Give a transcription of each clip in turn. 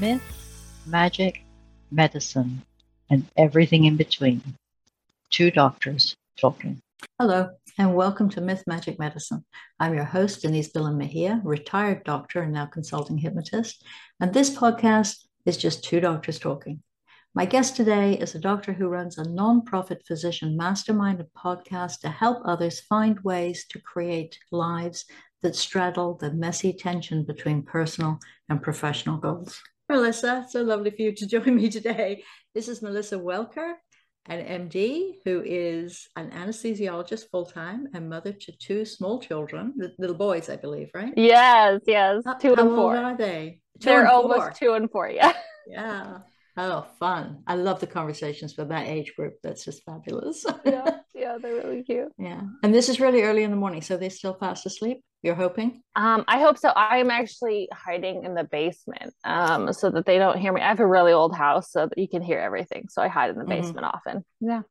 myth, magic, medicine, and everything in between. Two doctors talking. Hello, and welcome to Myth Magic Medicine. I'm your host, Denise Billen Mejia, retired doctor and now consulting hypnotist. And this podcast is just two doctors talking. My guest today is a doctor who runs a nonprofit physician mastermind podcast to help others find ways to create lives that straddle the messy tension between personal and professional goals. Melissa, so lovely for you to join me today. This is Melissa Welker, an MD who is an anesthesiologist full time and mother to two small children, little boys, I believe, right? Yes, yes, two how and four. How old are they? Two They're almost two and four. Yeah. Yeah. Oh, fun. I love the conversations for that age group. That's just fabulous. yeah, yeah, they're really cute. Yeah. And this is really early in the morning, so they're still fast asleep. You're hoping? Um, I hope so. I'm actually hiding in the basement um, so that they don't hear me. I have a really old house so that you can hear everything. So I hide in the mm-hmm. basement mm-hmm. often. Yeah.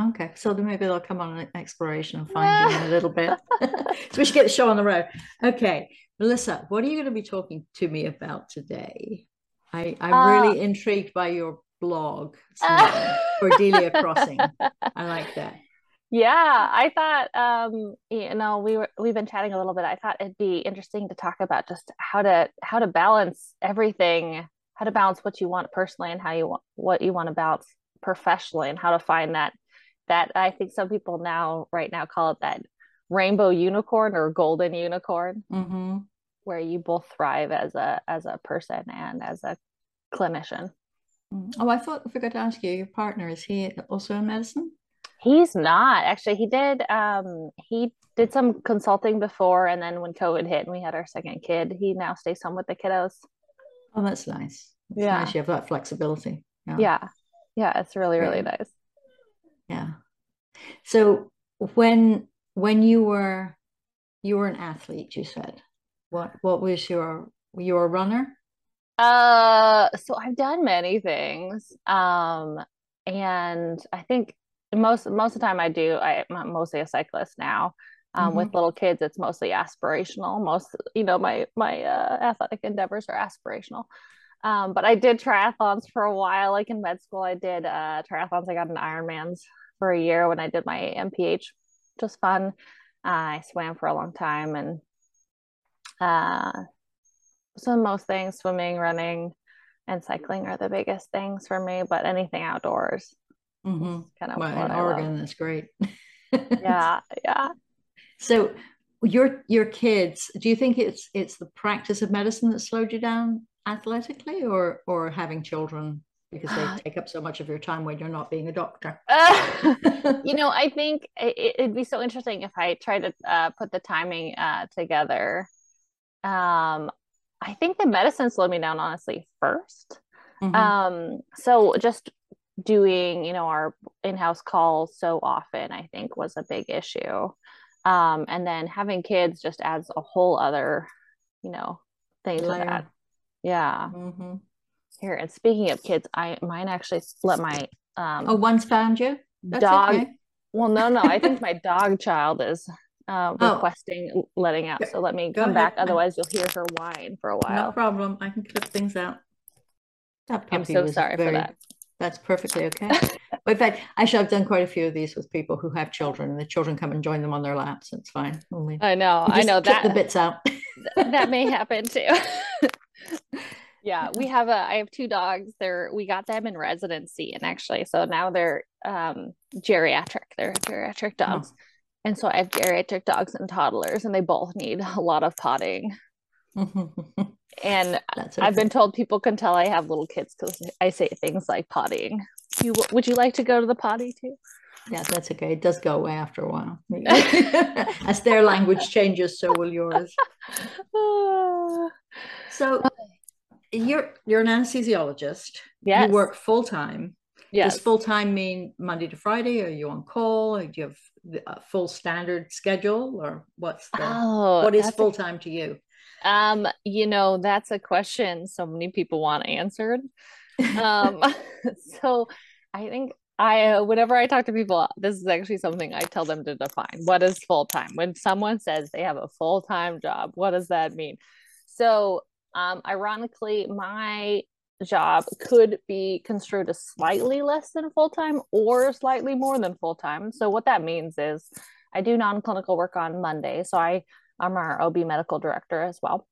Okay. So then maybe they'll come on an exploration and find you in a little bit. so we should get the show on the road. Okay. Melissa, what are you going to be talking to me about today? I, I'm uh, really intrigued by your blog, uh, Cordelia Crossing. I like that. Yeah, I thought um, you know we were we've been chatting a little bit. I thought it'd be interesting to talk about just how to how to balance everything, how to balance what you want personally and how you want what you want to balance professionally, and how to find that that I think some people now right now call it that rainbow unicorn or golden unicorn. Mm-hmm where you both thrive as a as a person and as a clinician. Mm. Oh, I thought I forgot to ask you. Your partner is he also in medicine? He's not actually. He did. Um, he did some consulting before, and then when COVID hit and we had our second kid, he now stays home with the kiddos. Oh, that's nice. That's yeah, nice. you have that flexibility. Yeah, yeah, yeah it's really really nice. Yeah. So when when you were you were an athlete, you said what what was your your runner? Uh so I've done many things. Um and I think most most of the time I do I, am mostly a cyclist now. Um, mm-hmm. with little kids it's mostly aspirational. Most you know my my uh, athletic endeavors are aspirational. Um, but I did triathlons for a while. Like in med school, I did uh, triathlons. I got an Ironman's for a year when I did my MPH. Just fun. Uh, I swam for a long time and uh, so most things, swimming, running, and cycling are the biggest things for me. But anything outdoors, mm-hmm. kind of well, in Oregon, that's great. yeah, yeah. So your your kids, do you think it's it's the practice of medicine that slowed you down athletically, or or having children because they take up so much of your time when you're not being a doctor? Uh, you know, I think it, would be so interesting if I try to uh, put the timing uh, together um i think the medicine slowed me down honestly 1st mm-hmm. um so just doing you know our in-house calls so often i think was a big issue um and then having kids just adds a whole other you know thing to that yeah mm-hmm. here and speaking of kids i mine actually let my um oh one's found you That's dog okay. well no no i think my dog child is uh, oh. requesting oh. letting out. So let me Go come ahead. back. Otherwise, you'll hear her whine for a while. No problem. I can clip things out. I'm so sorry very, for that. That's perfectly okay. but in fact, actually, I've done quite a few of these with people who have children, and the children come and join them on their laps. It's fine. Only I know. I know that the bits out. that may happen too. yeah, we have a. I have two dogs. They're we got them in residency, and actually, so now they're um geriatric. They're geriatric dogs. Oh and so I have geriatric dogs and toddlers, and they both need a lot of potting. and. I've been told people can tell I have little kids because I say things like pottying. You would you like to go to the potty too? Yeah, that's okay. It does go away after a while. As their language changes, so will yours. so you're you're an anesthesiologist. Yes. You work full time. Yes. Does full time mean Monday to Friday? Are you on call? Or do you have a full standard schedule, or what's the, oh, what is full time to you? Um, you know, that's a question so many people want answered. Um, so I think I, uh, whenever I talk to people, this is actually something I tell them to define. What is full time? When someone says they have a full time job, what does that mean? So, um, ironically, my job could be construed as slightly less than full time or slightly more than full time. So what that means is I do non-clinical work on Monday. So I I'm our OB medical director as well.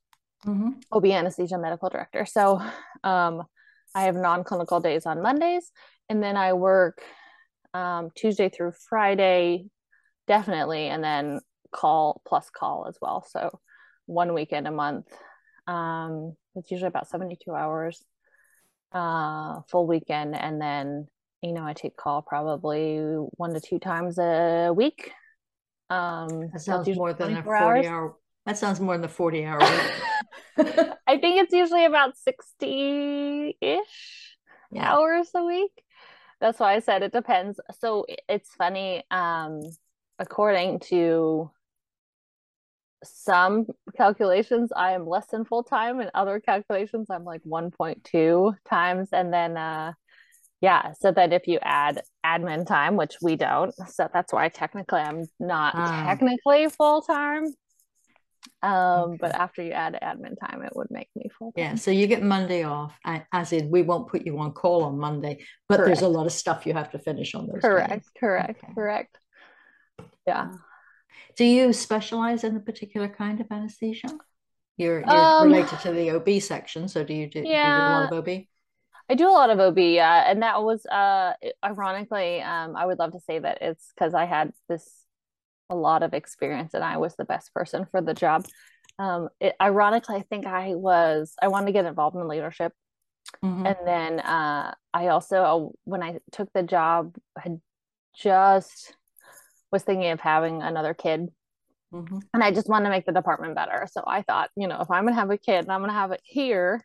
Mm-hmm. OB anesthesia medical director. So um, I have non-clinical days on Mondays, and then I work um, Tuesday through Friday, definitely, and then call plus call as well. So one weekend a month. Um, it's usually about 72 hours, uh, full weekend, and then you know I take call probably one to two times a week. Um, that sounds more than a 40 hours. hour. That sounds more than the 40 hour I think it's usually about 60 ish yeah. hours a week. That's why I said it depends. So it's funny. Um, according to some calculations, I am less than full time, and other calculations, I'm like 1.2 times. And then, uh, yeah, so that if you add admin time, which we don't, so that's why technically I'm not um, technically full time. Um, okay. but after you add admin time, it would make me full. Yeah, so you get Monday off, as in we won't put you on call on Monday, but correct. there's a lot of stuff you have to finish on those. Correct, days. correct, okay. correct. Yeah. Do you specialize in a particular kind of anesthesia? You're, you're um, related to the OB section, so do you do, yeah, do, you do a lot of OB? I do a lot of OB, yeah, and that was uh ironically, um, I would love to say that it's because I had this a lot of experience and I was the best person for the job. Um, it, ironically, I think I was, I wanted to get involved in leadership. Mm-hmm. And then uh, I also, uh, when I took the job, had just was thinking of having another kid. Mm-hmm. And I just wanted to make the department better. So I thought, you know, if I'm going to have a kid and I'm going to have it here,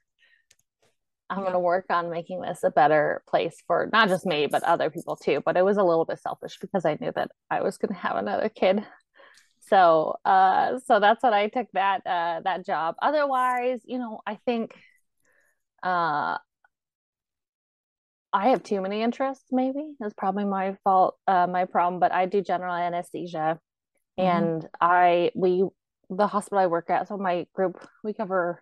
I'm going to work on making this a better place for not just me, but other people too. But it was a little bit selfish because I knew that I was going to have another kid. So, uh, so that's what I took that, uh, that job. Otherwise, you know, I think, uh, I have too many interests, maybe that's probably my fault, uh, my problem, but I do general anesthesia mm-hmm. and I, we, the hospital I work at, so my group, we cover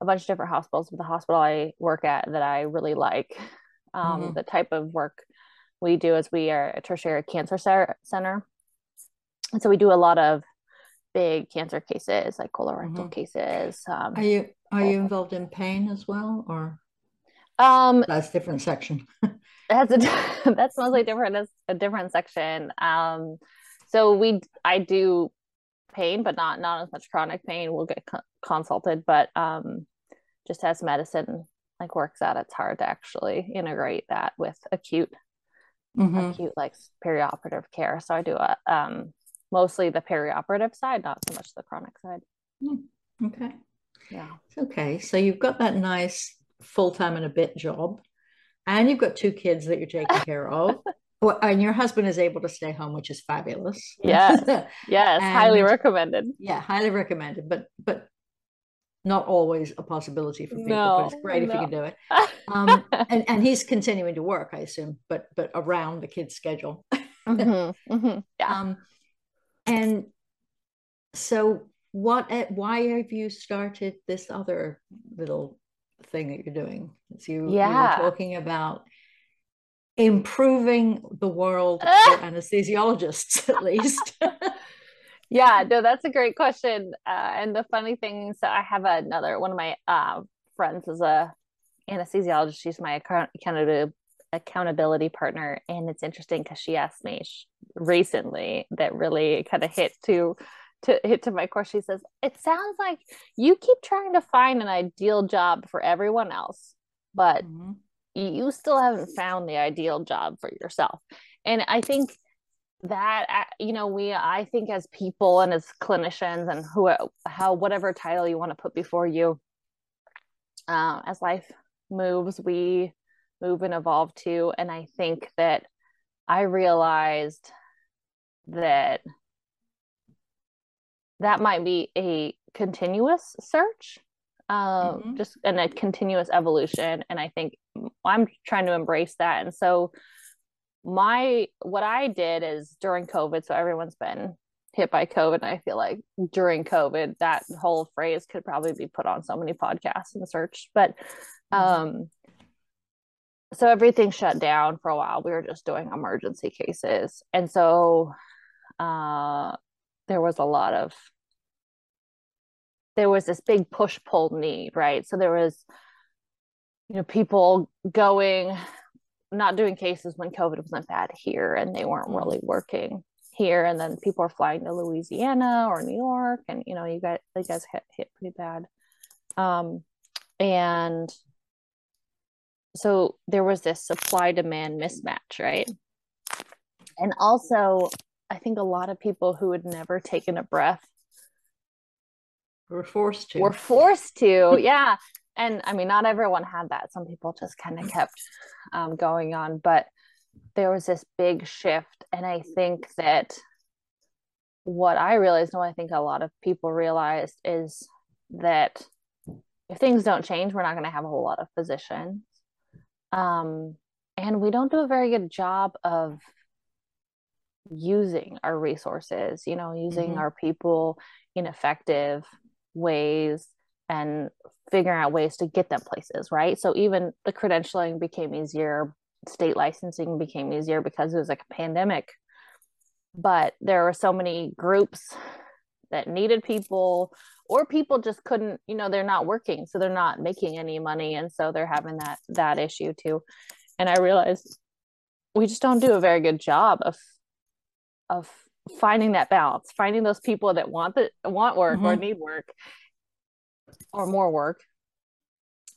a bunch of different hospitals, but the hospital I work at that I really like, um, mm-hmm. the type of work we do is we are a tertiary cancer center. And so we do a lot of big cancer cases, like colorectal mm-hmm. cases. Um, are you are you involved in pain as well, or um, that's different section? that's a that's mostly different. It's a different section. Um, so we I do pain, but not not as much chronic pain. We'll get co- consulted, but um, just as medicine like works out, it's hard to actually integrate that with acute, mm-hmm. acute like perioperative care. So I do a um, mostly the perioperative side, not so much the chronic side. Mm, okay. Yeah. Okay. So you've got that nice full time and a bit job, and you've got two kids that you're taking care of. Well, and your husband is able to stay home, which is fabulous. Yes, yes, and, highly recommended. Yeah, highly recommended. But but not always a possibility for people. No, but it's great no. if you can do it. Um, and and he's continuing to work, I assume, but but around the kid's schedule. mm-hmm, mm-hmm, yeah. Um, and so, what? Why have you started this other little thing that you're doing? So you, yeah. you were talking about improving the world for anesthesiologists at least yeah no that's a great question uh, and the funny thing so i have another one of my uh, friends is a anesthesiologist she's my account- accountability accountability partner and it's interesting because she asked me recently that really kind of hit to to hit to my course she says it sounds like you keep trying to find an ideal job for everyone else but mm-hmm you still haven't found the ideal job for yourself. And I think that uh, you know we i think as people and as clinicians and who how whatever title you want to put before you uh, as life moves we move and evolve too and i think that i realized that that might be a continuous search um, mm-hmm. just and a continuous evolution and i think i'm trying to embrace that and so my what i did is during covid so everyone's been hit by covid i feel like during covid that whole phrase could probably be put on so many podcasts and search but mm-hmm. um so everything shut down for a while. We were just doing emergency cases. And so uh, there was a lot of, there was this big push pull need, right? So there was, you know, people going, not doing cases when COVID wasn't bad here and they weren't really working here. And then people are flying to Louisiana or New York and, you know, you guys, you guys hit, hit pretty bad. Um, and so there was this supply demand mismatch, right? And also, I think a lot of people who had never taken a breath were forced to. Were forced to, yeah. And I mean, not everyone had that. Some people just kind of kept um, going on, but there was this big shift. And I think that what I realized, and what I think a lot of people realized, is that if things don't change, we're not going to have a whole lot of physicians. Um, and we don't do a very good job of using our resources, you know, using mm-hmm. our people in effective ways and figuring out ways to get them places, right? So even the credentialing became easier, state licensing became easier because it was like a pandemic. But there were so many groups that needed people or people just couldn't you know they're not working so they're not making any money and so they're having that that issue too and i realized we just don't do a very good job of of finding that balance finding those people that want the want work mm-hmm. or need work or more work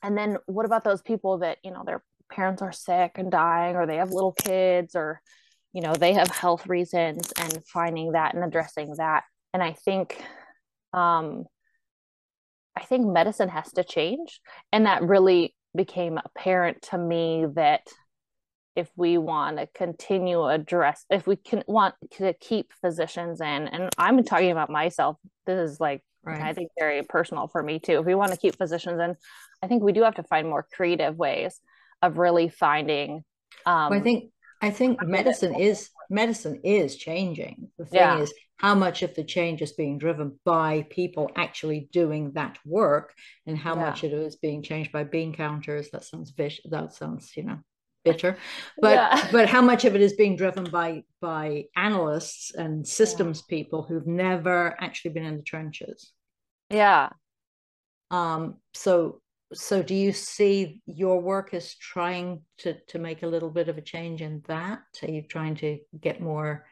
and then what about those people that you know their parents are sick and dying or they have little kids or you know they have health reasons and finding that and addressing that and i think um I think medicine has to change. And that really became apparent to me that if we want to continue address if we can want to keep physicians in and i'm talking about myself this is like right. i think very personal for me too if we want to keep physicians in i think we do have to find more creative ways of really finding um, well, i think I think medicine is medicine is changing. The thing yeah. is how much of the change is being driven by people actually doing that work and how yeah. much it is being changed by bean counters. That sounds vicious. That sounds, you know, bitter. But yeah. but how much of it is being driven by by analysts and systems people who've never actually been in the trenches. Yeah. Um, so so do you see your work as trying to to make a little bit of a change in that are you trying to get more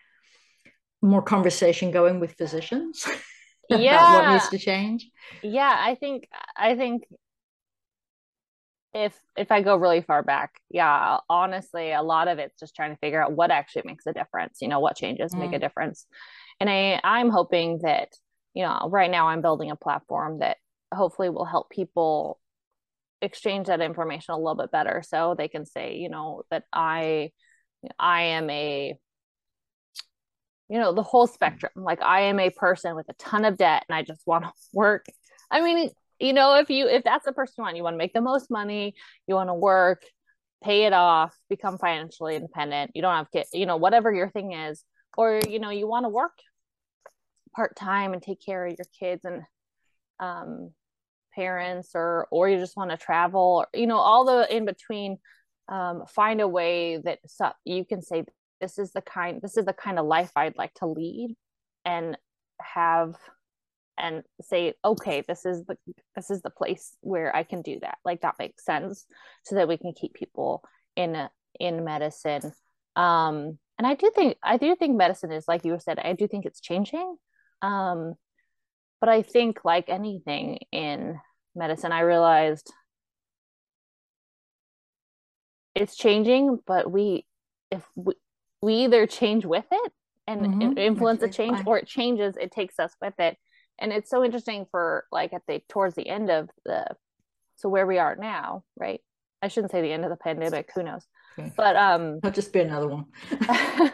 more conversation going with physicians yeah what needs to change yeah i think i think if if i go really far back yeah honestly a lot of it's just trying to figure out what actually makes a difference you know what changes mm. make a mm. difference and i i'm hoping that you know right now i'm building a platform that hopefully will help people exchange that information a little bit better so they can say you know that i i am a you know the whole spectrum like i am a person with a ton of debt and i just want to work i mean you know if you if that's the person you want you want to make the most money you want to work pay it off become financially independent you don't have kids you know whatever your thing is or you know you want to work part-time and take care of your kids and um parents or or you just want to travel or, you know all the in between um, find a way that so you can say this is the kind this is the kind of life i'd like to lead and have and say okay this is the this is the place where i can do that like that makes sense so that we can keep people in in medicine um and i do think i do think medicine is like you said i do think it's changing um but I think, like anything in medicine, I realized it's changing, but we, if we, we either change with it and mm-hmm. influence the change, or it changes, it takes us with it. And it's so interesting for like at the towards the end of the, so where we are now, right? I shouldn't say the end of the pandemic. Who knows? Okay. But um, I'll just be another one.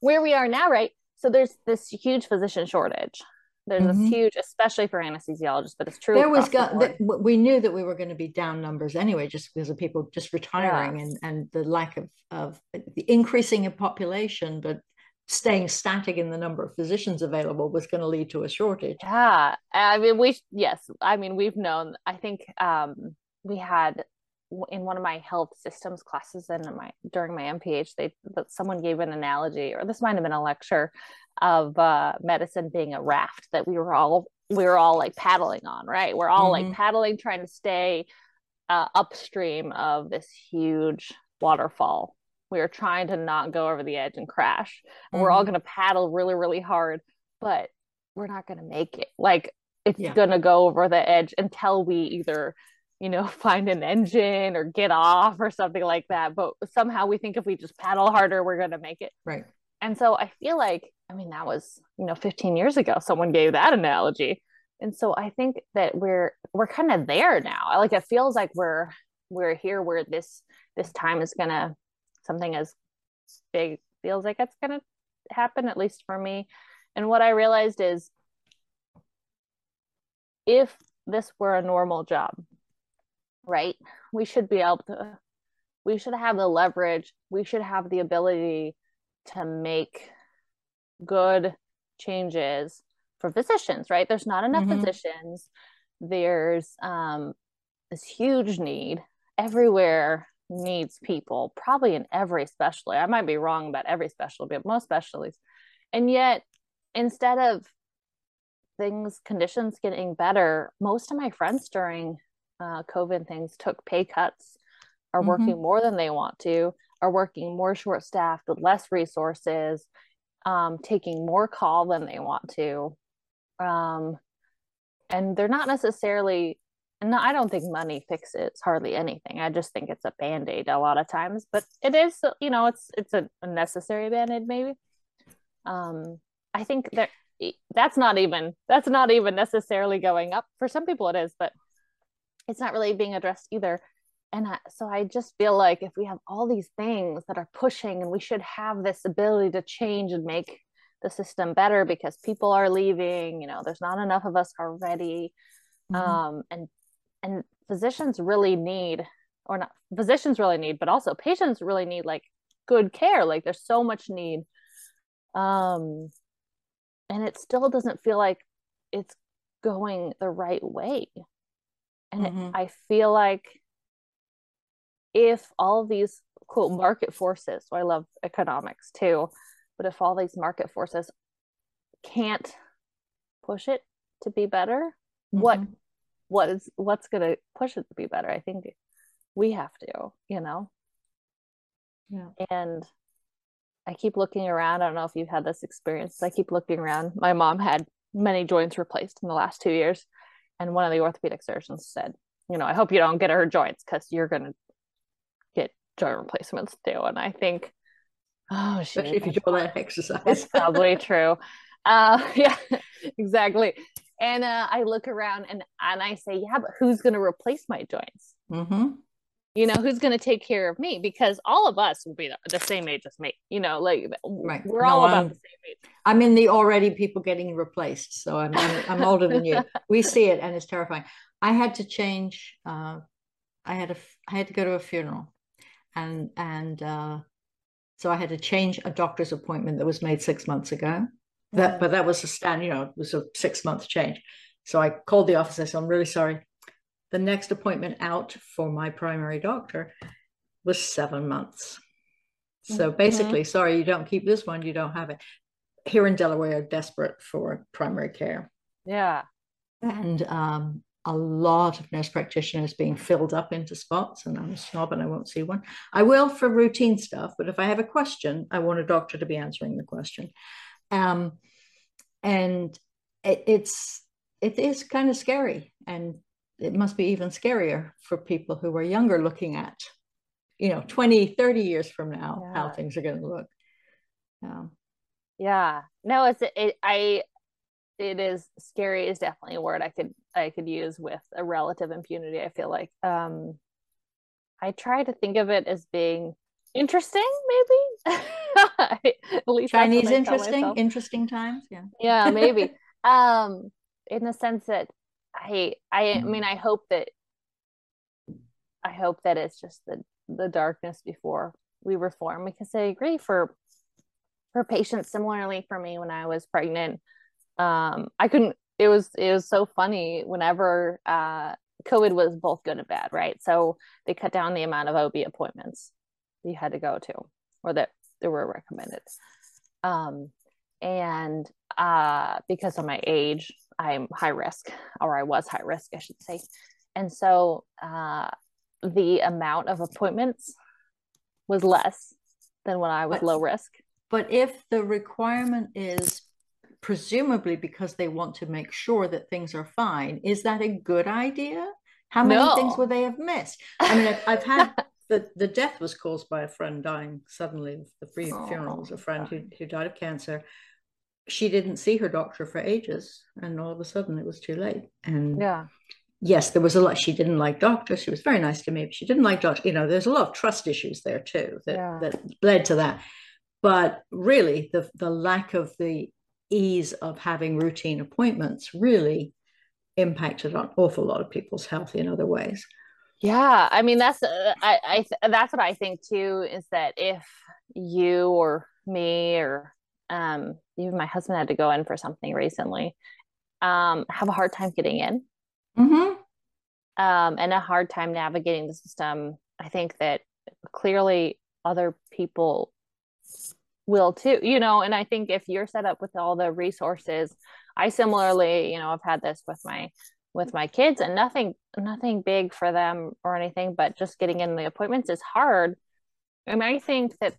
where we are now, right? So there's this huge physician shortage there's mm-hmm. this huge, especially for anesthesiologists, but it's true. There was got the we knew that we were going to be down numbers anyway, just because of people just retiring and and the lack of of the increasing in population, but staying static in the number of physicians available was going to lead to a shortage. Yeah, I mean we yes, I mean we've known. I think um, we had in one of my health systems classes and my during my MPH, they that someone gave an analogy, or this might have been a lecture of uh, medicine being a raft that we were all we were all like paddling on, right? We're all mm-hmm. like paddling, trying to stay uh, upstream of this huge waterfall. We are trying to not go over the edge and crash. Mm-hmm. We're all mm-hmm. going to paddle really, really hard, but we're not going to make it. Like it's yeah. going to go over the edge until we either you know find an engine or get off or something like that but somehow we think if we just paddle harder we're going to make it right and so i feel like i mean that was you know 15 years ago someone gave that analogy and so i think that we're we're kind of there now like it feels like we're we're here where this this time is going to something as big feels like it's going to happen at least for me and what i realized is if this were a normal job right? We should be able to, we should have the leverage, we should have the ability to make good changes for physicians, right? There's not enough mm-hmm. physicians. There's um, this huge need everywhere needs people, probably in every specialty. I might be wrong about every specialty, but most specialties. And yet, instead of things, conditions getting better, most of my friends during uh, COVID things took pay cuts, are mm-hmm. working more than they want to, are working more short staffed with less resources, um, taking more call than they want to. Um, and they're not necessarily, and I don't think money fixes hardly anything. I just think it's a band aid a lot of times, but it is, you know, it's it's a, necessary band aid maybe. Um, I think that that's not even that's not even necessarily going up for some people it is but it's not really being addressed either and I, so i just feel like if we have all these things that are pushing and we should have this ability to change and make the system better because people are leaving you know there's not enough of us already mm-hmm. um and and physicians really need or not physicians really need but also patients really need like good care like there's so much need um and it still doesn't feel like it's going the right way and mm-hmm. I feel like if all of these quote market forces, so I love economics too, but if all these market forces can't push it to be better, mm-hmm. what what is what's gonna push it to be better? I think we have to, you know. Yeah. And I keep looking around. I don't know if you've had this experience. I keep looking around. My mom had many joints replaced in the last two years and one of the orthopedic surgeons said you know i hope you don't get her joints because you're going to get joint replacements too and i think oh especially if you do all that exercise that's probably true uh yeah exactly and uh, i look around and and i say yeah but who's going to replace my joints? Mm-hmm. You know who's going to take care of me? Because all of us will be the, same age as me you know like right. we're no, all about I'm, the same age. I'm in the already people getting replaced so i'm i'm, I'm older than you. We see it and it's terrifying. I had to change uh, i had a i had to go to a funeral and and uh, so i had to change a doctor's appointment that was made six months ago that but that was a stand you know it was a six month change so i called the office i said i'm really sorry the next appointment out for my primary doctor was seven months. So mm-hmm. basically, sorry, you don't keep this one, you don't have it. Here in Delaware, desperate for primary care. Yeah. And um, a lot of nurse practitioners being filled up into spots, and I'm a snob and I won't see one. I will for routine stuff, but if I have a question, I want a doctor to be answering the question. Um, and it, it's it is kind of scary, and it must be even scarier for people who are younger looking at you know 20 30 years from now yeah. how things are going to look. Um, yeah. No it's it, i it is scary is definitely a word i could i could use with a relative impunity i feel like. Um i try to think of it as being interesting maybe? At least chinese interesting? interesting times? Yeah. Yeah maybe. Um in the sense that I I mean I hope that I hope that it's just the the darkness before we reform because I agree for for patients similarly for me when I was pregnant. Um I couldn't it was it was so funny whenever uh COVID was both good and bad, right? So they cut down the amount of OB appointments you had to go to or that they were recommended. Um, and uh, because of my age, I'm high risk, or I was high risk, I should say. And so uh, the amount of appointments was less than when I was but, low risk. But if the requirement is presumably because they want to make sure that things are fine, is that a good idea? How many no. things would they have missed? I mean, I've, I've had the, the death was caused by a friend dying suddenly. The free oh, funeral was a friend who, who died of cancer. She didn't see her doctor for ages, and all of a sudden it was too late. And yeah, yes, there was a lot. She didn't like doctors. She was very nice to me, but she didn't like doctors. You know, there's a lot of trust issues there too that yeah. that led to that. But really, the the lack of the ease of having routine appointments really impacted an awful lot of people's health in other ways. Yeah, I mean that's uh, I, I that's what I think too is that if you or me or um even my husband had to go in for something recently um have a hard time getting in mm-hmm. um and a hard time navigating the system I think that clearly other people will too you know and I think if you're set up with all the resources I similarly you know I've had this with my with my kids and nothing nothing big for them or anything but just getting in the appointments is hard. And i think that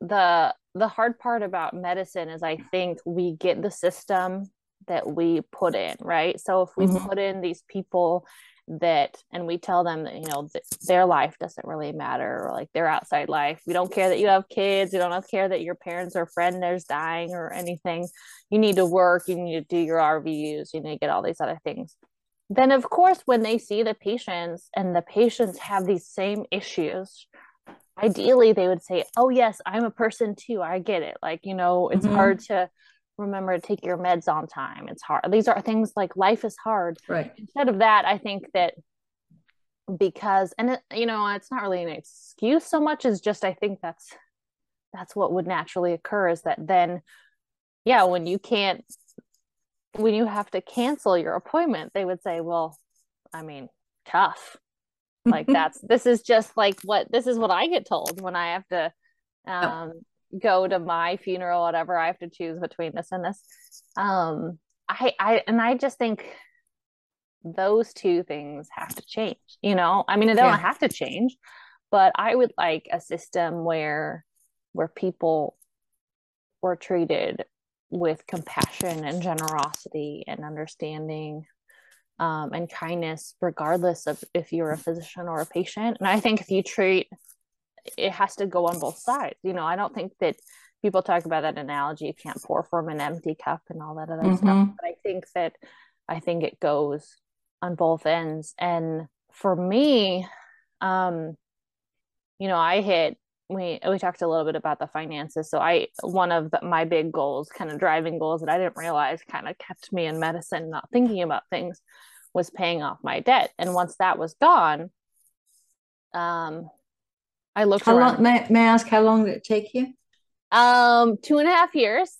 the the hard part about medicine is i think we get the system that we put in right? So if we mm-hmm. put in these people that and we tell them that you know their life doesn't really matter or like their outside life we don't care that you have kids we don't care that your parents or friend is dying or anything. You need to work you need to do your rvus you need to get all these other things then of course when they see the patients and the patients have these same issues ideally they would say oh yes i'm a person too i get it. Like you know it's mm-hmm. hard to remember to take your meds on time it's hard these are things like life is hard. Right. Instead of that i think that because and it, you know it's not really an excuse so much as just i think that's that's what would naturally occur is that then yeah when you can't when you have to cancel your appointment, they would say, well, I mean, tough. Like that's this is just like what this is what I get told when I have to um go to my funeral, whatever. I have to choose between this and this. Um I I and I just think those two things have to change, you know. I mean, they don't yeah. have to change, but I would like a system where where people were treated with compassion and generosity and understanding um, and kindness, regardless of if you're a physician or a patient. And I think if you treat, it has to go on both sides. You know, I don't think that people talk about that analogy, you can't pour from an empty cup and all that other mm-hmm. stuff. But I think that I think it goes on both ends. And for me, um, you know, I hit we we talked a little bit about the finances so i one of the, my big goals kind of driving goals that i didn't realize kind of kept me in medicine not thinking about things was paying off my debt and once that was gone um i looked how around, long may, may i ask how long did it take you? Um two and a half years.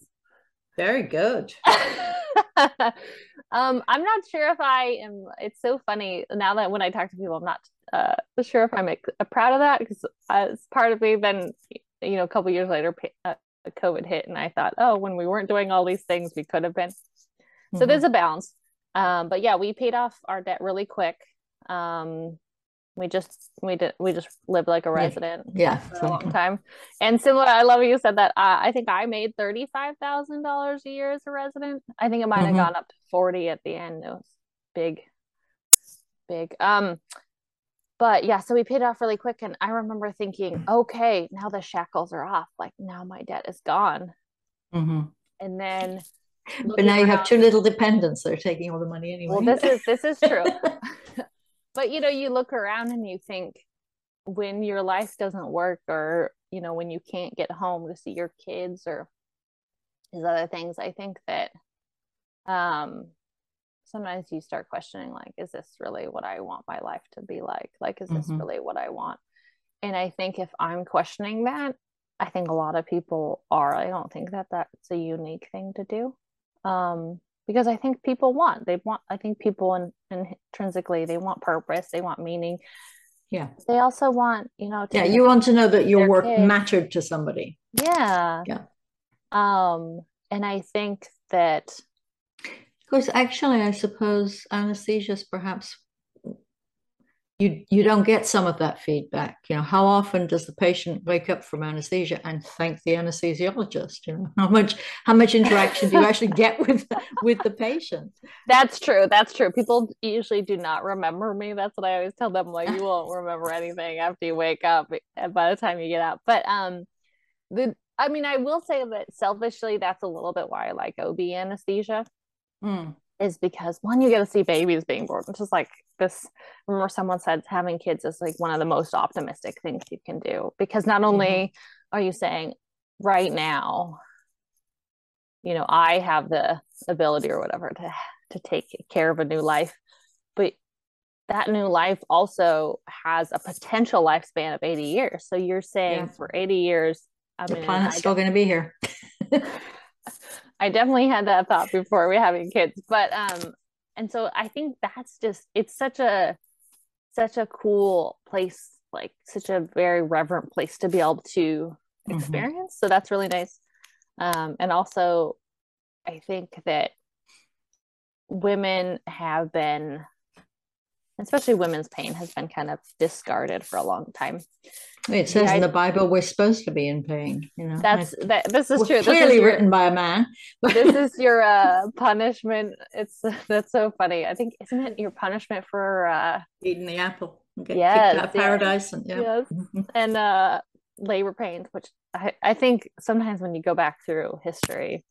Very good um i'm not sure if i am it's so funny now that when i talk to people i'm not uh, sure if I'm proud of that because as part of me, then you know, a couple years later, uh, COVID hit, and I thought, oh, when we weren't doing all these things, we could have been. Mm-hmm. So there's a balance. Um, but yeah, we paid off our debt really quick. Um, we just we did we just lived like a resident yeah, for a long time and similar i love you said that uh, i think i made $35000 a year as a resident i think it might have mm-hmm. gone up to 40 at the end it was big big um but yeah, so we paid off really quick. And I remember thinking, okay, now the shackles are off. Like now my debt is gone. Mm-hmm. And then but now you have two little dependents that are taking all the money anyway. Well, this is this is true. but you know, you look around and you think when your life doesn't work or you know, when you can't get home to see your kids or these other things, I think that um sometimes you start questioning like is this really what i want my life to be like? Like is this mm-hmm. really what i want? And i think if i'm questioning that i think a lot of people are. I don't think that that's a unique thing to do. Um because I think people want they want I think people in, intrinsically they want purpose, they want meaning. Yeah. They also want, you know, yeah, you want to know that your work kids. mattered to somebody. Yeah. Yeah. Um, and I think that because actually I suppose anesthesia is perhaps you you don't get some of that feedback. You know how often does the patient wake up from anesthesia and thank the anesthesiologist? You know how much how much interaction do you actually get with with the patient? That's true that's true. People usually do not remember me that's what i always tell them like you won't remember anything after you wake up eh, by the time you get up but um the i mean i will say that selfishly that's a little bit why i like ob anesthesia. Mm is because one, you get to see babies being born, which is like this. I remember someone said having kids is like one of the most optimistic things you can do because not only mm-hmm. are you saying right now, you know, I have the ability or whatever to to take care of a new life, but that new life also has a potential lifespan of 80 years. So you're saying yeah. for 80 years, I the mean, planet's still going to be here. I definitely had that thought before we having kids, but um, and so I think that's just it's such a such a cool place, like such a very reverent place to be able to mm-hmm. experience. Mm-hmm. So that's really nice. Um, and also, I think that women have been especially women's pain has been kind of discarded for a long time. It says yeah, in the Bible we're supposed to be in pain. You know, that's that. This is true. Clearly is written by a man. this is your uh, punishment. It's that's so funny. I think isn't it your punishment for uh, eating the apple? Yes, out paradise. And, yeah. Yes, mm-hmm. and uh, labor pains, which I, I think sometimes when you go back through history,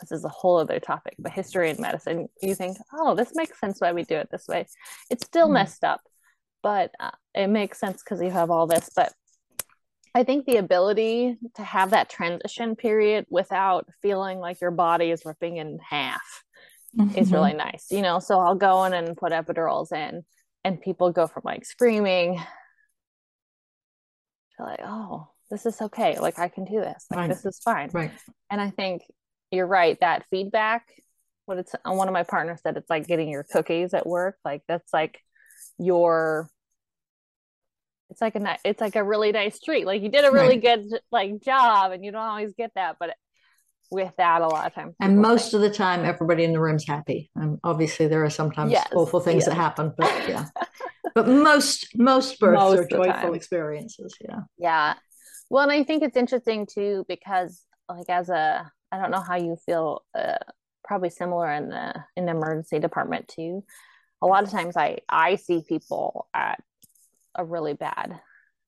this is a whole other topic, but history and medicine, you think, oh, this makes sense why we do it this way. It's still mm. messed up, but uh, it makes sense because you have all this. But I think the ability to have that transition period without feeling like your body is ripping in half mm-hmm. is really nice. You know, so I'll go in and put epidurals in, and people go from like screaming to like, oh, this is okay. Like I can do this. Like right. this is fine. Right. And I think you're right that feedback what it's one of my partners said it's like getting your cookies at work like that's like your it's like a it's like a really nice treat like you did a really right. good like job and you don't always get that but with that a lot of times and most of the time everybody in the room's happy and obviously there are sometimes yes, awful things yes. that happen but yeah but most most births most are joyful experiences yeah yeah well and i think it's interesting too because like as a I don't know how you feel. Uh, probably similar in the in the emergency department too. A lot of times, I I see people at a really bad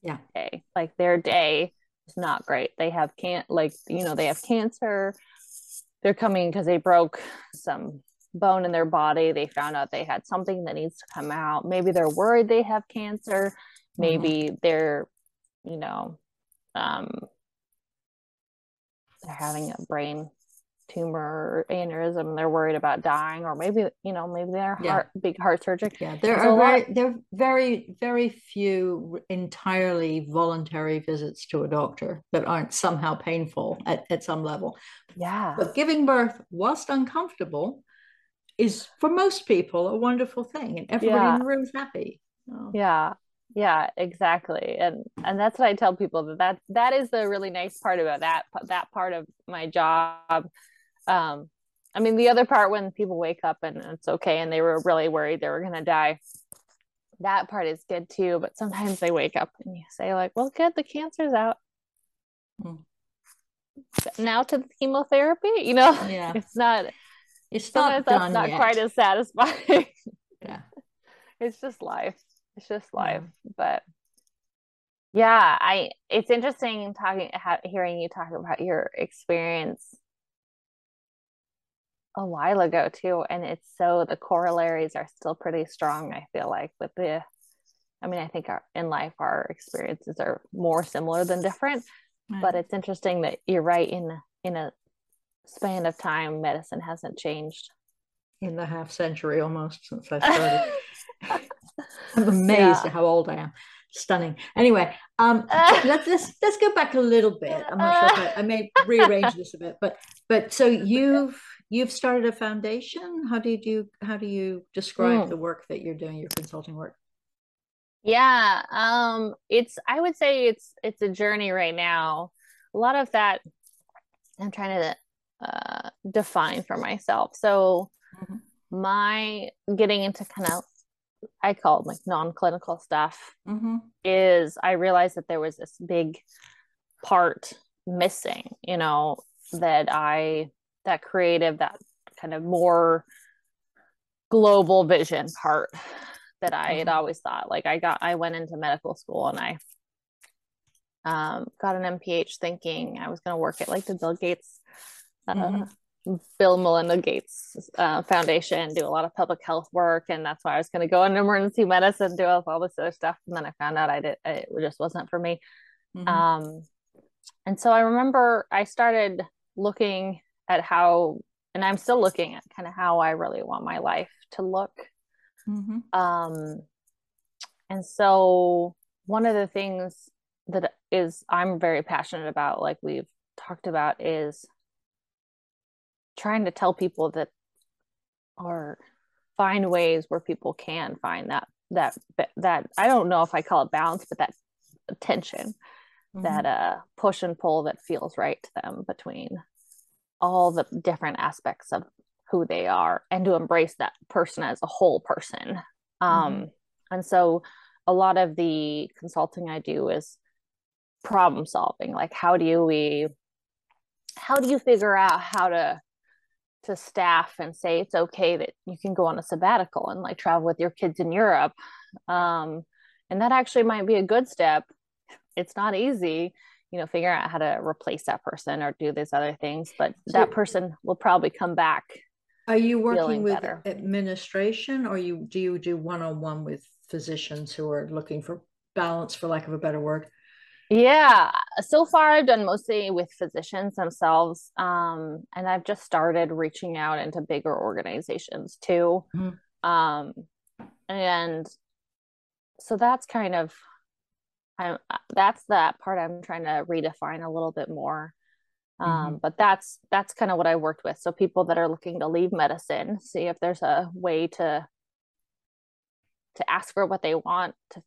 yeah day. Like their day is not great. They have can't like you know they have cancer. They're coming because they broke some bone in their body. They found out they had something that needs to come out. Maybe they're worried they have cancer. Maybe mm-hmm. they're, you know, um, they're having a brain tumor or aneurysm they're worried about dying or maybe you know maybe they're yeah. heart big heart surgery yeah there are very there are very very few entirely voluntary visits to a doctor that aren't somehow painful at, at some level yeah but giving birth whilst uncomfortable is for most people a wonderful thing and everybody yeah. in the room is happy oh. yeah yeah exactly and and that's what i tell people that that that is the really nice part about that that part of my job um i mean the other part when people wake up and it's okay and they were really worried they were going to die that part is good too but sometimes they wake up and you say like well good the cancer's out. Hmm. now to the chemotherapy you know? Yeah. It's not it's not that's not yet. quite as satisfying. Yeah. It's just life. It's just life. Yeah. but yeah i it's interesting talking hearing you talk about your experience a while ago too and it's so the corollaries are still pretty strong i feel like with the i mean i think our, in life our experiences are more similar than different right. but it's interesting that you're right in in a span of time medicine hasn't changed in the half century almost since i started I'm amazed yeah. at how old I am. Stunning. Anyway, um, let's, let's let's go back a little bit. I'm not sure if I, I may rearrange this a bit, but but so you've you've started a foundation. How do you? How do you describe Mm. the work that you're doing? Your consulting work. Yeah, um, it's I would say it's it's a journey right now. A lot of that I'm trying to uh, define for myself. So Mhm. my getting into kind of I call it like non-clinical stuff Mm-hmm. is I realized that there was this big part missing, you know, that I that creative, that kind of more global vision part that I had Mhm. always thought. Like I got I went into medical school and I um got an MPH thinking I was going to work at like the Bill Gates uh, Mhm. Bill Melinda Gates uh, Foundation, do a lot of public health work, and that's why I was going to go into emergency medicine, do all this other stuff, and then I found out I did it just wasn't for me. Mhm. Um, and so I remember I started looking at how, and I'm still looking at kind of how I really want my life to look. Mhm. Um, and so one of the things that is I'm very passionate about, like we've talked about, is trying to tell people that or find ways where people can find that that that I don't know if I call it balance, but that tension, that uh push and pull that feels right to them between all the different aspects of who they are and to embrace that person as a whole person. Um and so a lot of the consulting I do is problem solving. Like how do you we how do you figure out how to to staff and say it's okay that you can go on a sabbatical and like travel with your kids in Europe. Um, and that actually might be a good step. It's not easy, you know, figure out how to replace that person or do these other things, but So- that person will probably come back. Are you working with better. administration, or you do you do one on one with physicians who are looking for balance, for lack of a better word? Yeah, so far I've done mostly with physicians themselves. Um, and I've just started reaching out into bigger organizations too. Mhm. Um, and so that's kind of I'm that's that part I'm trying to redefine a little bit more. Um, but that's that's kind of what I worked with. So people that are looking to leave medicine, see if there's a way to to ask for what they want, to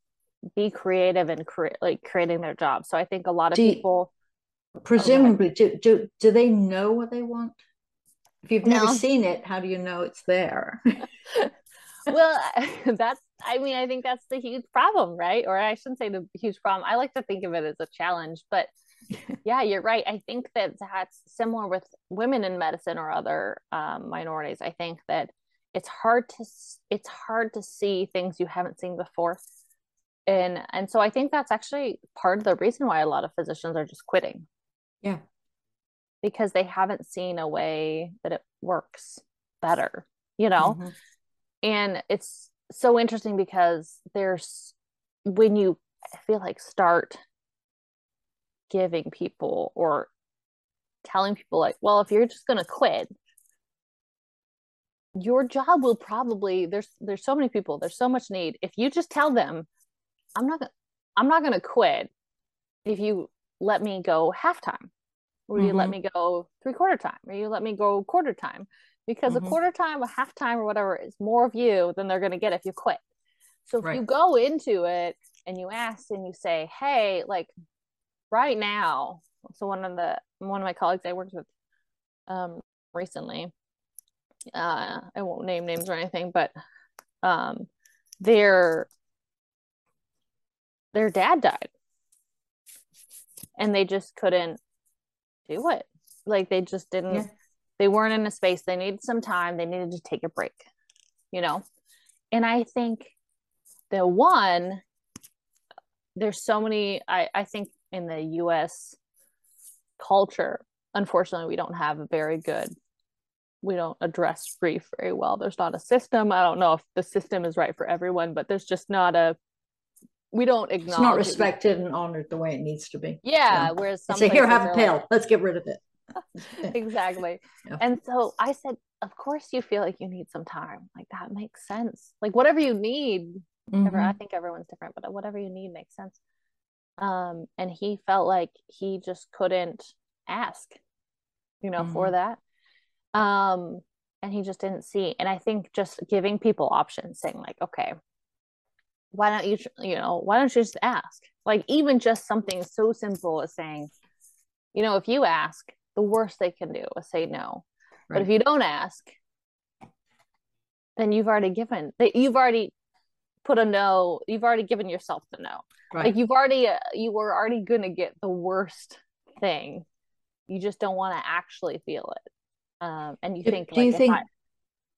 be creative and create like creating their job. So I think a lot of Do you- people Presumably, do, do do they know what they want? If you've never seen it, how do you know it's there? well that's i mean i think that's the huge problem right? Or i shouldn't say the huge problem. I like to think of it as a challenge but yeah you're right. I think that that's similar with women in medicine or other um, minorities. I think that it's hard to it's hard to see things you haven't seen before. And and so i think that's actually part of the reason why a lot of physicians are just quitting. Yeah. because they haven't seen a way that it works better you know? Mhm. and it's so interesting because there's when you I feel like start giving people or telling people like well if you're just going to quit your job will probably there's there's so many people there's so much need if you just tell them i'm not gonna i'm not going to quit if you let me go halftime or you let Mhm. me go three quarter time or you let me go quarter time because Mhm. a quarter time a half time or whatever is more of you than they're going to get if you quit so if you go into it and you ask and you say hey like right now so one of the one of my colleagues i worked with um recently uh i won't name names or anything but um their their dad died and they just couldn't do it like they just didn't Yeah. They weren't in a space they needed some time they needed to take a break you know and i think the one there's so many i i think in the us culture unfortunately we don't have a very good we don't address grief very well there's not a system i don't know if the system is right for everyone but there's just not a we don't acknowledge It's not it. respected and honored the way it needs to be. yeah Yeah. whereas some Say, here, have a pill. like- Let's get rid of it. exactly Yeah. and so i said of course you feel like you need some time like that makes sense like whatever you need Ever- I think everyone's different, but whatever you need makes sense. Um, and he felt like he just couldn't ask, you know, for Mhm. that. Um, and he just didn't see. And I think just giving people options, saying like, okay, why don't you, you know, why don't you just ask? Like even just something so simple as saying, you know, if you ask, the worst they can do is say no. Right. But if you don't ask, then you've already given that you've already put a no you've already given yourself the no right. like you've already uh, you were already gonna get the worst thing you just don't want to actually feel it um, and you do, think do like, you think I,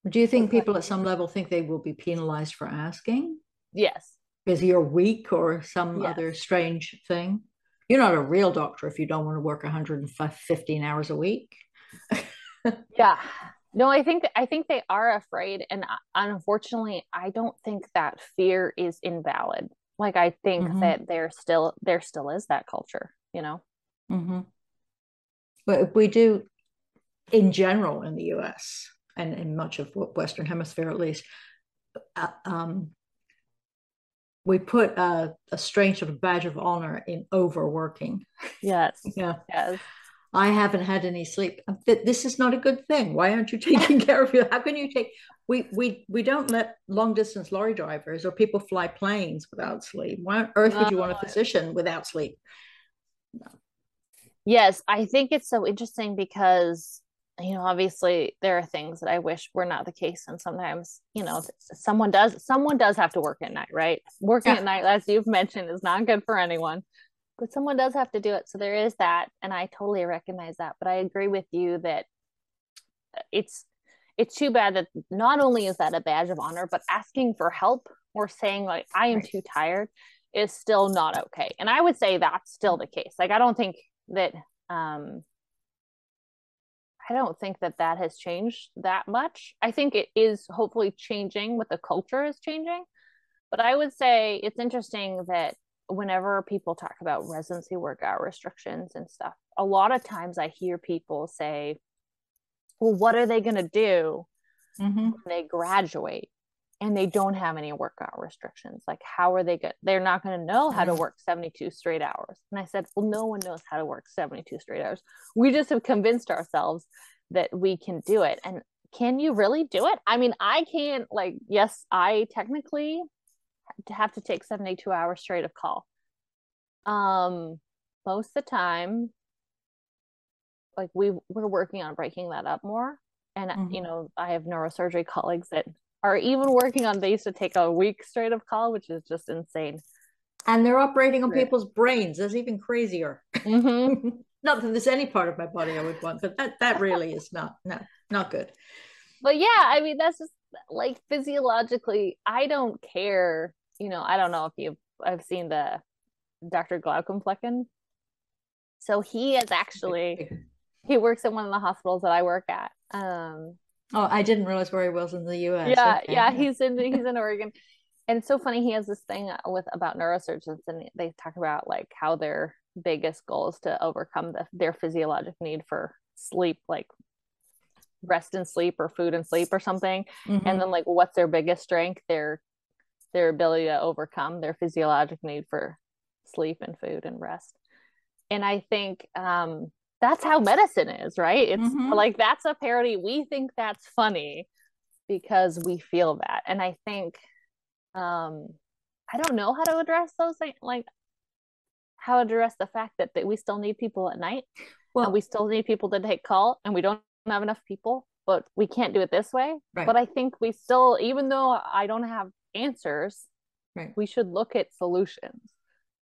do you think people at some level think they will be penalized for asking yes because you're weak or some yes. other strange thing you're not a real doctor if you don't want to work 115 hours a week yeah no, I think I think they are afraid, and uh, unfortunately, I don't think that fear is invalid. Like I think mm-hmm. that there still there still is that culture, you know. Mm-hmm. But we do, in general, in the U.S. and in much of Western Hemisphere, at least, uh, um, we put a, a strange sort of badge of honor in overworking. Yes. yeah. Yes. I haven't had any sleep. This is not a good thing. Why aren't you taking care of you? How can you take? We we we don't let long distance lorry drivers or people fly planes without sleep. Why on earth would you want a physician without sleep? No. Yes, I think it's so interesting because you know obviously there are things that I wish were not the case, and sometimes you know someone does someone does have to work at night, right? Working yeah. at night, as you've mentioned, is not good for anyone but someone does have to do it so there is that and i totally recognize that but i agree with you that it's it's too bad that not only is that a badge of honor but asking for help or saying like i am right. too tired is still not okay and i would say that's still the case like i don't think that um i don't think that that has changed that much. I think it is hopefully changing what the culture is changing. But i would say it's interesting that whenever people talk about residency work hour restrictions and stuff, a lot of times I hear people say, well, what are they going to do mm-hmm. when they graduate and they don't have any workout restrictions? Like, how are they good? They're not going to know how to work 72 straight hours. And I said, well, no one knows how to work 72 straight hours. We just have convinced ourselves that we can do it. And can you really do it? I mean, I can't, like, yes, I technically have to take 72 hours straight of call. Um, most of the time, like we we're working on breaking that up more. And mm-hmm. you know, I have neurosurgery colleagues that are even working on they used to take a week straight of call, which is just insane. And they're operating on people's brains. That's even crazier. Mm-hmm. not that there's any part of my body I would want, but that that really is not not not good. But yeah, I mean that's just like physiologically, I don't care you know, I don't know if you've I've seen the Dr. Glaucomflecken. So he is actually he works at one of the hospitals that I work at. Um Oh, I didn't realize where he was in the US. Yeah, okay. yeah, he's in he's in Oregon. And it's so funny he has this thing with about neurosurgeons and they talk about like how their biggest goal is to overcome the, their physiologic need for sleep like rest and sleep or food and sleep or something mm-hmm. and then like what's their biggest strength their their ability to overcome their physiologic need for sleep and food and rest. And I think um, that's how medicine is, right? It's mm-hmm. like that's a parody. We think that's funny because we feel that. And I think um, I don't know how to address those things, like how to address the fact that, that we still need people at night. Well, we still need people to take call, and we don't have enough people, but we can't do it this way. Right. But I think we still, even though I don't have answers right we should look at solutions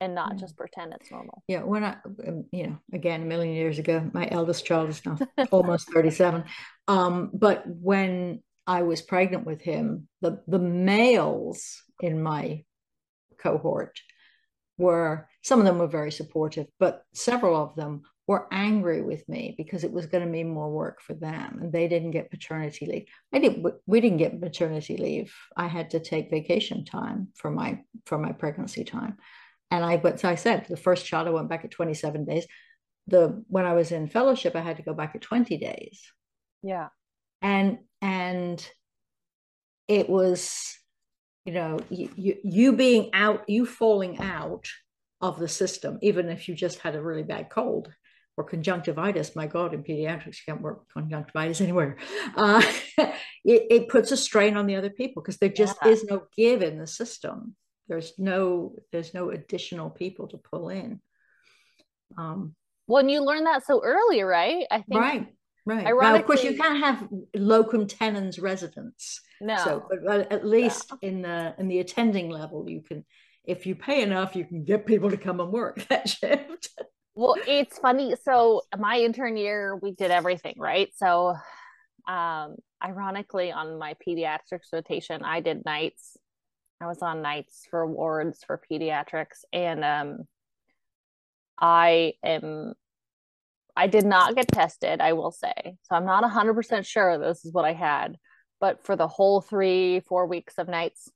and not yeah. just pretend it's normal. Yeah when i um, you know again a million years ago my eldest child is now almost 37 um, but when i was pregnant with him the the males in my cohort were some of them were very supportive but several of them were angry with me because it was going to mean more work for them and they didn't get paternity leave. I didn't we didn't get maternity leave. I had to take vacation time for my for my pregnancy time and i but so i said the first child i went back at 27 days the when i was in fellowship i had to go back at 20 days yeah and and it was you know you, you, you being out you falling out of the system even if you just had a really bad cold or conjunctivitis. My God, in pediatrics, you can't work conjunctivitis anywhere. Uh, it, it, puts a strain on the other people because there just yeah. is no give in the system. There's no there's no additional people to pull in. Um, well, and you learn that so early, right? I think right. Right. Now, of course, you can't have locum tenens residents. No. So, but at least yeah. in the in the attending level, you can, if you pay enough, you can get people to come and work that shift. well, it's funny. So my intern year, we did everything right. So, um, ironically, on my pediatrics rotation, I did nights. I was on nights for wards for pediatrics, and um, I am I did not get tested, I will say. So I'm not 100% sure this is what I had. But for the whole three, four weeks of nights,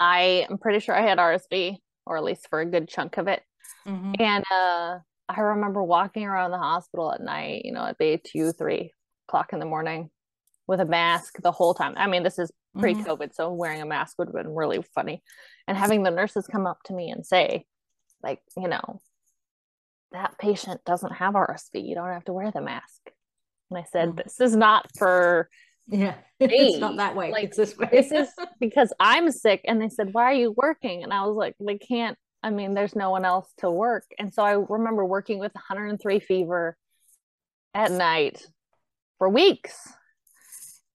I am pretty sure I had RSV, or at least for a good chunk of it. Mm-hmm. And uh, I remember walking around the hospital at night, you know, at day two, three o'clock in the morning with a mask the whole time. I mean, this is pre COVID, mm-hmm. so wearing a mask would have been really funny. And having the nurses come up to me and say, like, you know, that patient doesn't have RSV. You don't have to wear the mask. And I said, mm. this is not for yeah, it's not that way. Like it's this way. this is because I'm sick. And they said, Why are you working? And I was like, they can't, I mean, there's no one else to work. And so I remember working with 103 fever at night for weeks.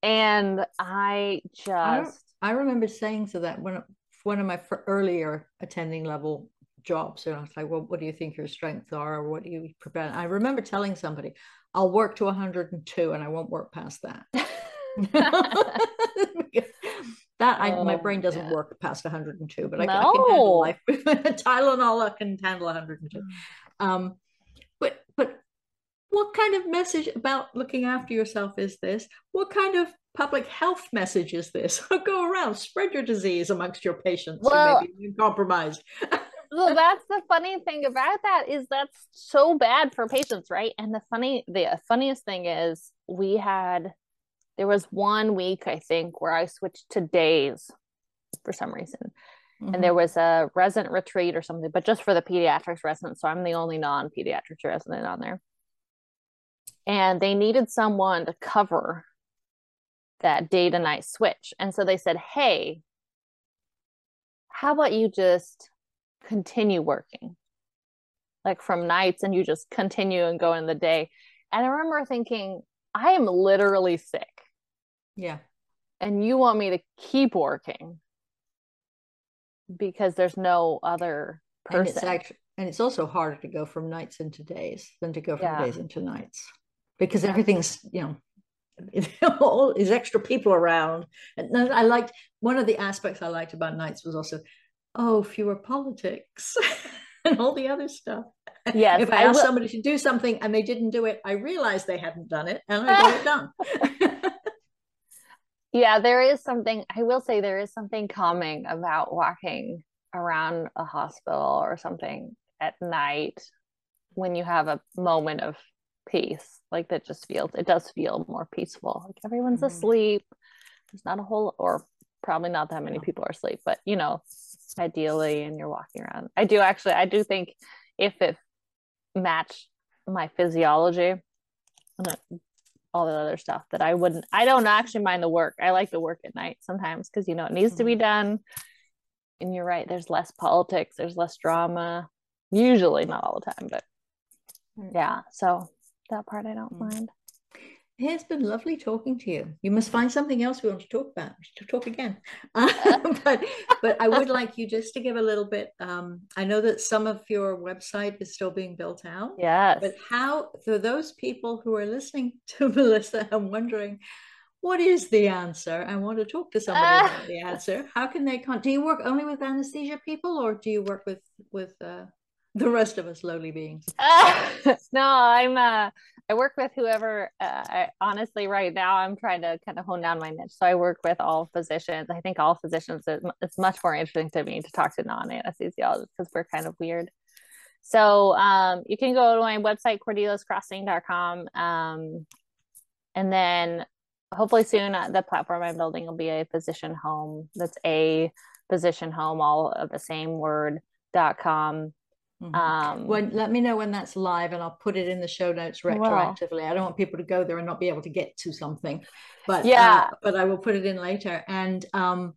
And I just I, I remember saying to that when one of my earlier attending level jobs. And I was like, well, what do you think your strengths are? Or what do you prevent? I remember telling somebody, I'll work to 102 and I won't work past that. that I, oh, my brain doesn't yeah. work past 102, but I, no. I, can handle life. Tylenol, I can handle 102. Mm. Um, but but what kind of message about looking after yourself is this? What kind of public health message is this? Go around, spread your disease amongst your patients well, who may be compromised well that's the funny thing about that is that's so bad for patients right and the funny the funniest thing is we had there was one week i think where i switched to days for some reason mm-hmm. and there was a resident retreat or something but just for the pediatrics residents so i'm the only non-pediatrics resident on there and they needed someone to cover that day to night switch. And so they said hey how about you just continue working like from nights and you just continue and go in the day? And i remember thinking i am literally sick. Yeah. And you want me to keep working because there's no other person and it's, actually, and it's also harder to go from nights into days than to go from yeah. days into nights because everything's you know all these extra people around and i liked one of the aspects i liked about nights was also oh, fewer politics and all the other stuff. Yes. If I, I asked will... somebody to do something and they didn't do it, I realized they hadn't done it and I got it done. yeah, there is something, I will say, there is something calming about walking around a hospital or something at night when you have a moment of peace. Like that just feels, it does feel more peaceful. Like everyone's mm-hmm. asleep. There's not a whole, or probably not that many people are asleep, but you know, ideally and you're walking around i do actually i do think if it matched my physiology and all the other stuff that i wouldn't i don't actually mind the work i like the work at night sometimes because you know it needs to be mm-hmm. done and you're right there's less politics there's less drama usually not all the time but yeah so that part i don't mm. mind it's been lovely talking to you. You must find something else we want to talk about. To talk again, uh, but but I would like you just to give a little bit. Um, I know that some of your website is still being built out. Yes. But how for those people who are listening to Melissa and wondering what is the answer? I want to talk to somebody uh, about the answer. How can they con- Do you work only with anesthesia people, or do you work with with uh, the rest of us lowly beings? Uh, no, I'm uh I work with whoever uh, I, honestly right now I'm trying to kind of hone down my niche. So I work with all physicians. I think all physicians it's much more interesting to me to talk to non-anesthesiologists because we're kind of weird. So um, you can go to my website cordeliascrossing.com um, and then hopefully soon uh, the platform I'm building will be a physician home. That's a physician home all of the same word dot com Mm-hmm. Um, well, let me know when that's live, and I'll put it in the show notes retroactively. I don't want people to go there and not be able to get to something, but yeah, uh, but I will put it in later. And um,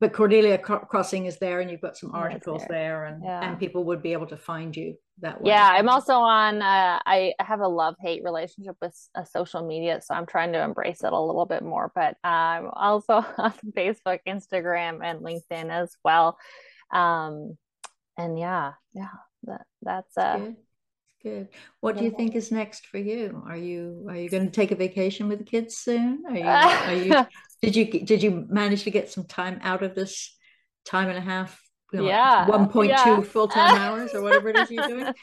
but Cordelia Crossing is there, and you've got some articles there. there, and yeah. and people would be able to find you that way. Yeah, I'm also on. Uh, I have a love hate relationship with uh, social media, so I'm trying to embrace it a little bit more. But I'm also on Facebook, Instagram, and LinkedIn as well. Um, and yeah, yeah, that that's uh good. good. What do you think is next for you? Are you are you going to take a vacation with the kids soon? Are you are you did you did you manage to get some time out of this time and a half? You know, yeah, one point two yeah. full time hours or whatever it is you're doing.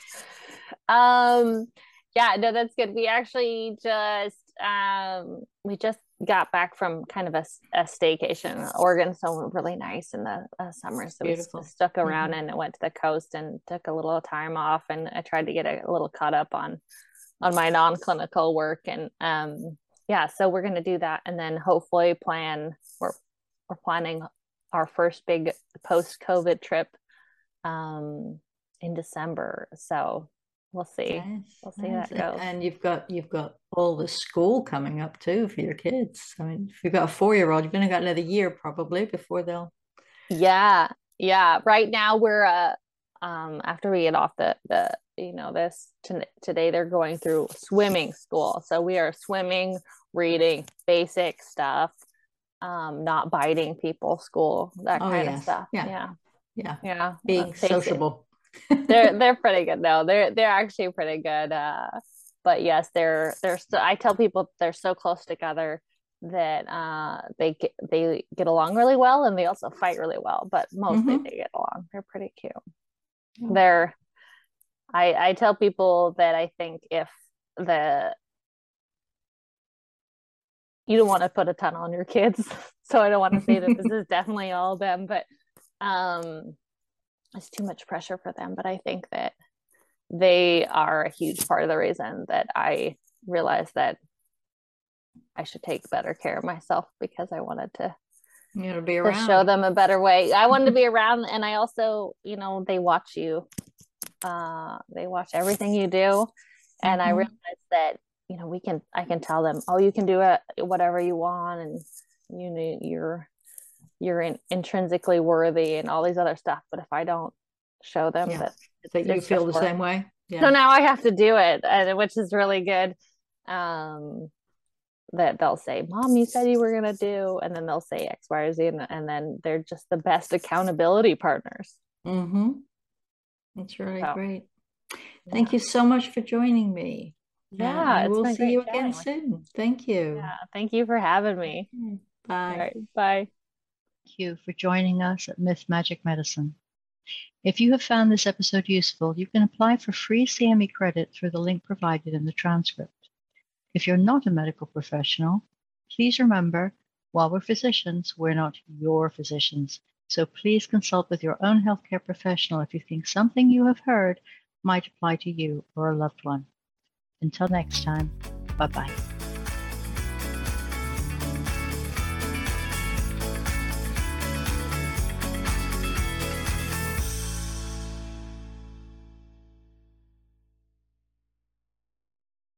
Um, yeah, no, that's good. We actually just um we just got back from kind of a, a staycation. Oregon, so really nice in the uh, summer, so Beautiful. we stuck around mm-hmm. and went to the coast and took a little time off. And I tried to get a, a little caught up on on my non clinical work. And um, yeah, so we're going to do that, and then hopefully plan. We're we're planning our first big post COVID trip um, in December. So we'll see. Nice, we'll see how that goes. And you've got you've got all the school coming up too for your kids. I mean, if you've got a four year old, you've only got another year probably before they'll. Yeah, yeah. Right now we're uh um after we get off the the you know this t- today they're going through swimming school, so we are swimming, reading, basic stuff, um, not biting people, school, that oh, kind yes. of stuff. Yeah. Yeah. Yeah. yeah. Being sociable they're they're pretty good though. They're they're actually pretty good. Uh, but yes, they're they're. So, I tell people they're so close together that uh, they get they get along really well, and they also fight really well. But mostly mm-hmm. they get along. They're pretty cute. Mm-hmm. They're. I I tell people that I think if the you don't want to put a ton on your kids, so I don't want to say that this is definitely all them, but um it's too much pressure for them. But I think that they are a huge part of the reason that I realized that I should take better care of myself because I wanted to you know, be around. show them a better way. I wanted to be around, and I also, you know, they watch you. Uh, they watch everything you do, and mm-hmm. I realized that you know we can. I can tell them, oh, you can do it, whatever you want, and you know, you're you're in, intrinsically worthy and all these other stuff. But if I don't show them yeah. that, that you feel the same way, yeah. so now I have to do it, and, which is really good. Um, that they'll say, "Mom, you said you were gonna do," and then they'll say X, Y, or Z, and, and then they're just the best accountability partners. Mm-hmm. That's really so, great. Thank yeah. you so much for joining me. Yeah, we'll see you again soon. Thank you. Yeah, thank you for having me. Bye. Right, bye you for joining us at Myth Magic Medicine. If you have found this episode useful, you can apply for free CME credit through the link provided in the transcript. If you're not a medical professional, please remember while we're physicians, we're not your physicians. So please consult with your own healthcare professional if you think something you have heard might apply to you or a loved one. Until next time, bye bye.